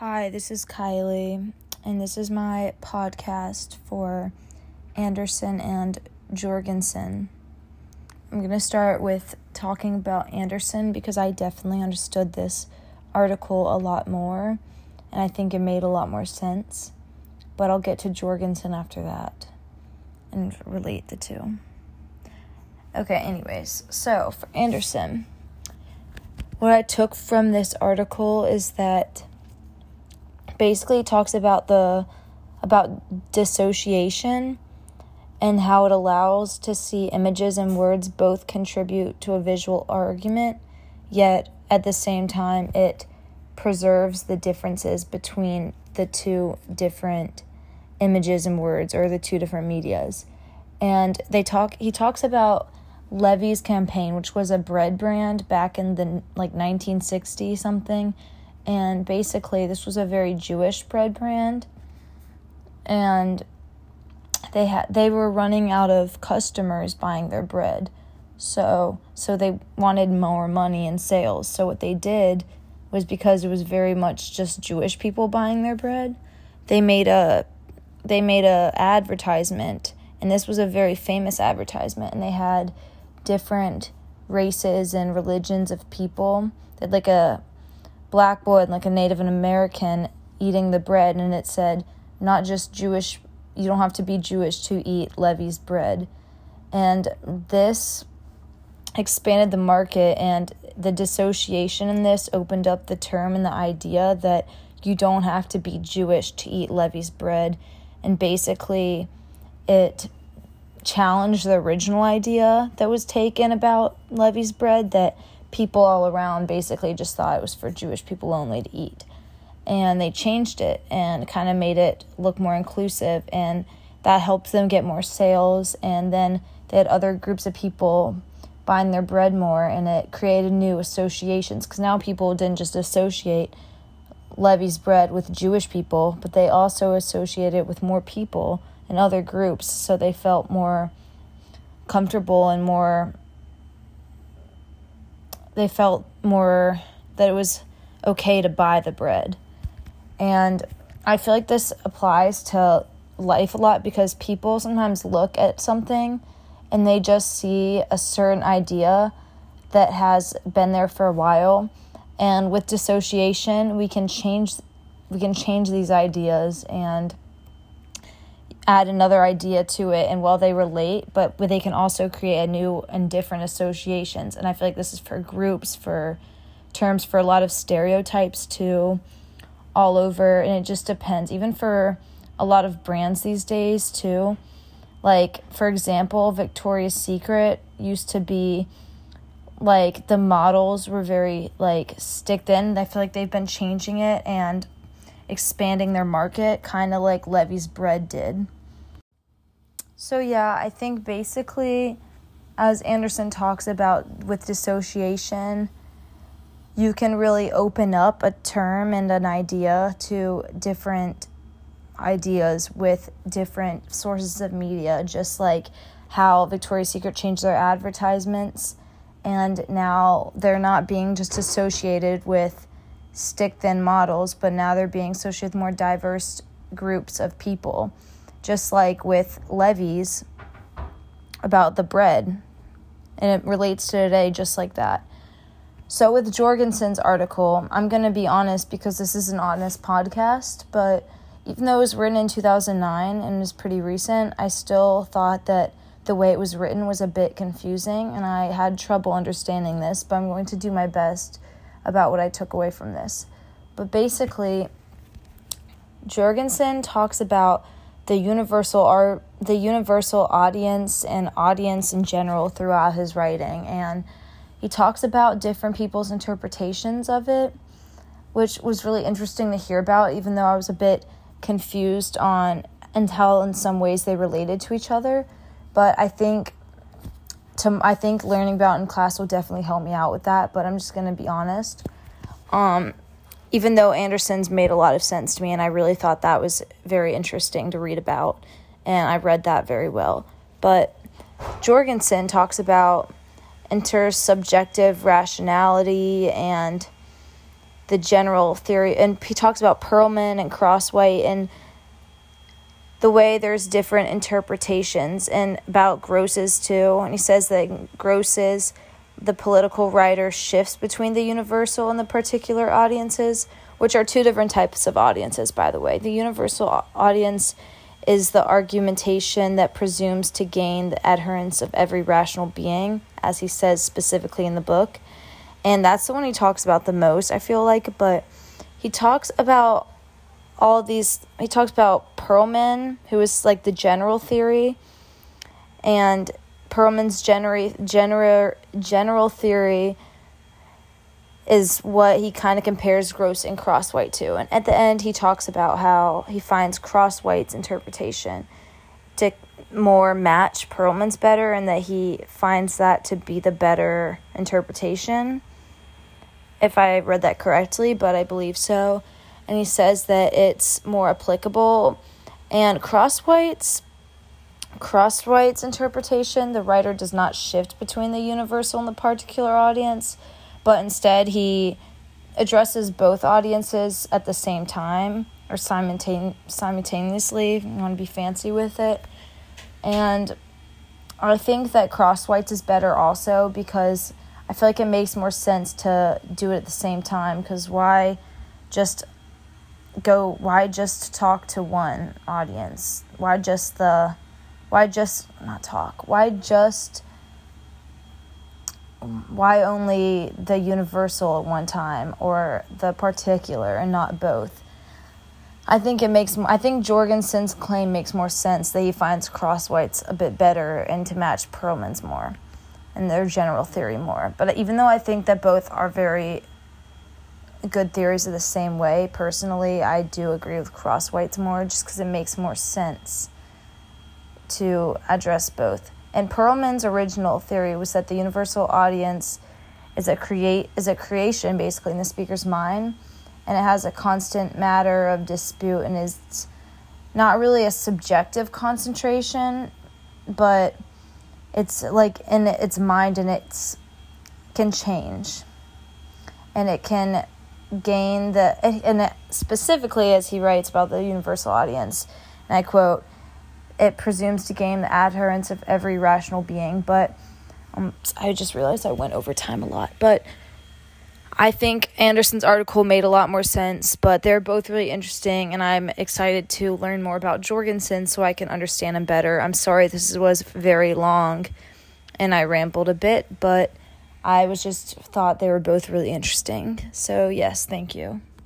Hi, this is Kylie, and this is my podcast for Anderson and Jorgensen. I'm going to start with talking about Anderson because I definitely understood this article a lot more, and I think it made a lot more sense. But I'll get to Jorgensen after that and relate the two. Okay, anyways, so for Anderson, what I took from this article is that basically talks about the about dissociation and how it allows to see images and words both contribute to a visual argument, yet at the same time it preserves the differences between the two different images and words or the two different medias. And they talk he talks about Levy's campaign, which was a bread brand back in the like 1960 something and basically this was a very Jewish bread brand. And they had they were running out of customers buying their bread. So so they wanted more money in sales. So what they did was because it was very much just Jewish people buying their bread they made a they made a advertisement. And this was a very famous advertisement. And they had different races and religions of people. They had like a black boy and like a Native American eating the bread, and it said, not just Jewish, you don't have to be Jewish to eat Levy's bread. And this expanded the market, and the dissociation in this opened up the term and the idea that you don't have to be Jewish to eat Levy's bread. And basically, it challenged the original idea that was taken about Levy's bread that people all around basically just thought it was for Jewish people only to eat. And they changed it and kind of made it look more inclusive, and that helped them get more sales. And then they had other groups of people buying their bread more, and it created new associations because now people didn't just associate Levy's bread with Jewish people, but they also associated it with more people and other groups, so they felt more comfortable and more they felt more that it was okay to buy the bread. And I feel like this applies to life a lot because people sometimes look at something and they just see a certain idea that has been there for a while. And with dissociation, we can change we can change these ideas and add another idea to it and while they relate but they can also create a new and different associations. And i feel like this is for groups for terms for a lot of stereotypes too all over. And it just depends. Even for a lot of brands these days too. Like for example victoria's secret used to be like the models were very like stick thin i feel like they've been changing it and expanding their market kind of like levy's bread did so, yeah, I think basically, as Anderson talks about with dissociation, you can really open up a term and an idea to different ideas with different sources of media, just like how Victoria's Secret changed their advertisements and now they're not being just associated with stick thin models, but now they're being associated with more diverse groups of people just like with Levy's about the bread. And it relates to today just like that. So, with Jorgensen's article, I'm going to be honest because this is an honest podcast, but even though it was written in 2009 and is pretty recent, I still thought that the way it was written was a bit confusing and I had trouble understanding this, but I'm going to do my best about what I took away from this. But basically, Jorgensen talks about the universal art the universal audience and audience in general throughout his writing. And he talks about different people's interpretations of it which was really interesting to hear about even though I was a bit confused on and how in some ways they related to each other. But I think to I think learning about in class will definitely help me out with that but I'm just to be honest. Um even though Anderson's made a lot of sense to me, and I really thought that was very interesting to read about, and I read that very well. But Jorgensen talks about intersubjective rationality and the general theory. And he talks about Perlman and Crosswhite and the way there's different interpretations and about Gross's too. And he says that Gross's the political writer shifts between the universal and the particular audiences, which are two different types of audiences, by the way. The universal audience is the argumentation that presumes to gain the adherence of every rational being, as he says specifically in the book. And that's the one he talks about the most, I feel like. But he talks about all these, he talks about Perlman, who is like the general theory, and Perlman's genera- genera- general theory is what he kind of compares Gross and Crosswhite to. And at the end, he talks about how he finds Crosswhite's interpretation to more match Perlman's better and that he finds that to be the better interpretation. If I read that correctly, but I believe so. And he says that it's more applicable. And Crosswhite's Crosswhite's interpretation, the writer does not shift between the universal and the particular audience, but instead he addresses both audiences at the same time or simultane- simultaneously. You want to be fancy with it. And I think that cross Crosswhite's is better also because I feel like it makes more sense to do it at the same time because why just go why just talk to one audience? Why just the why just not talk? Why just why only the universal at one time or the particular and not both? I think it makes I think Jorgensen's claim makes more sense that he finds Crosswhite's a bit better and to match Perlman's more and their general theory more. But even though I think that both are very good theories of the same way, personally, I do agree with Crosswhite's more just because it makes more sense to address both. And Perlman's original theory was that the universal audience is a create is a creation basically in the speaker's mind, and it has a constant matter of dispute and is not really a subjective concentration, but it's like in its mind and it can change, and it can gain the and specifically as he writes about the universal audience, and I quote it presumes to gain the adherence of every rational being. But um, I just realized I went over time a lot. But I think Anderson's article made a lot more sense, but they're both really interesting, and I'm excited to learn more about Jorgensen so I can understand him better. I'm sorry this was very long and I rambled a bit, but I was just thought they were both really interesting. So, yes, thank you.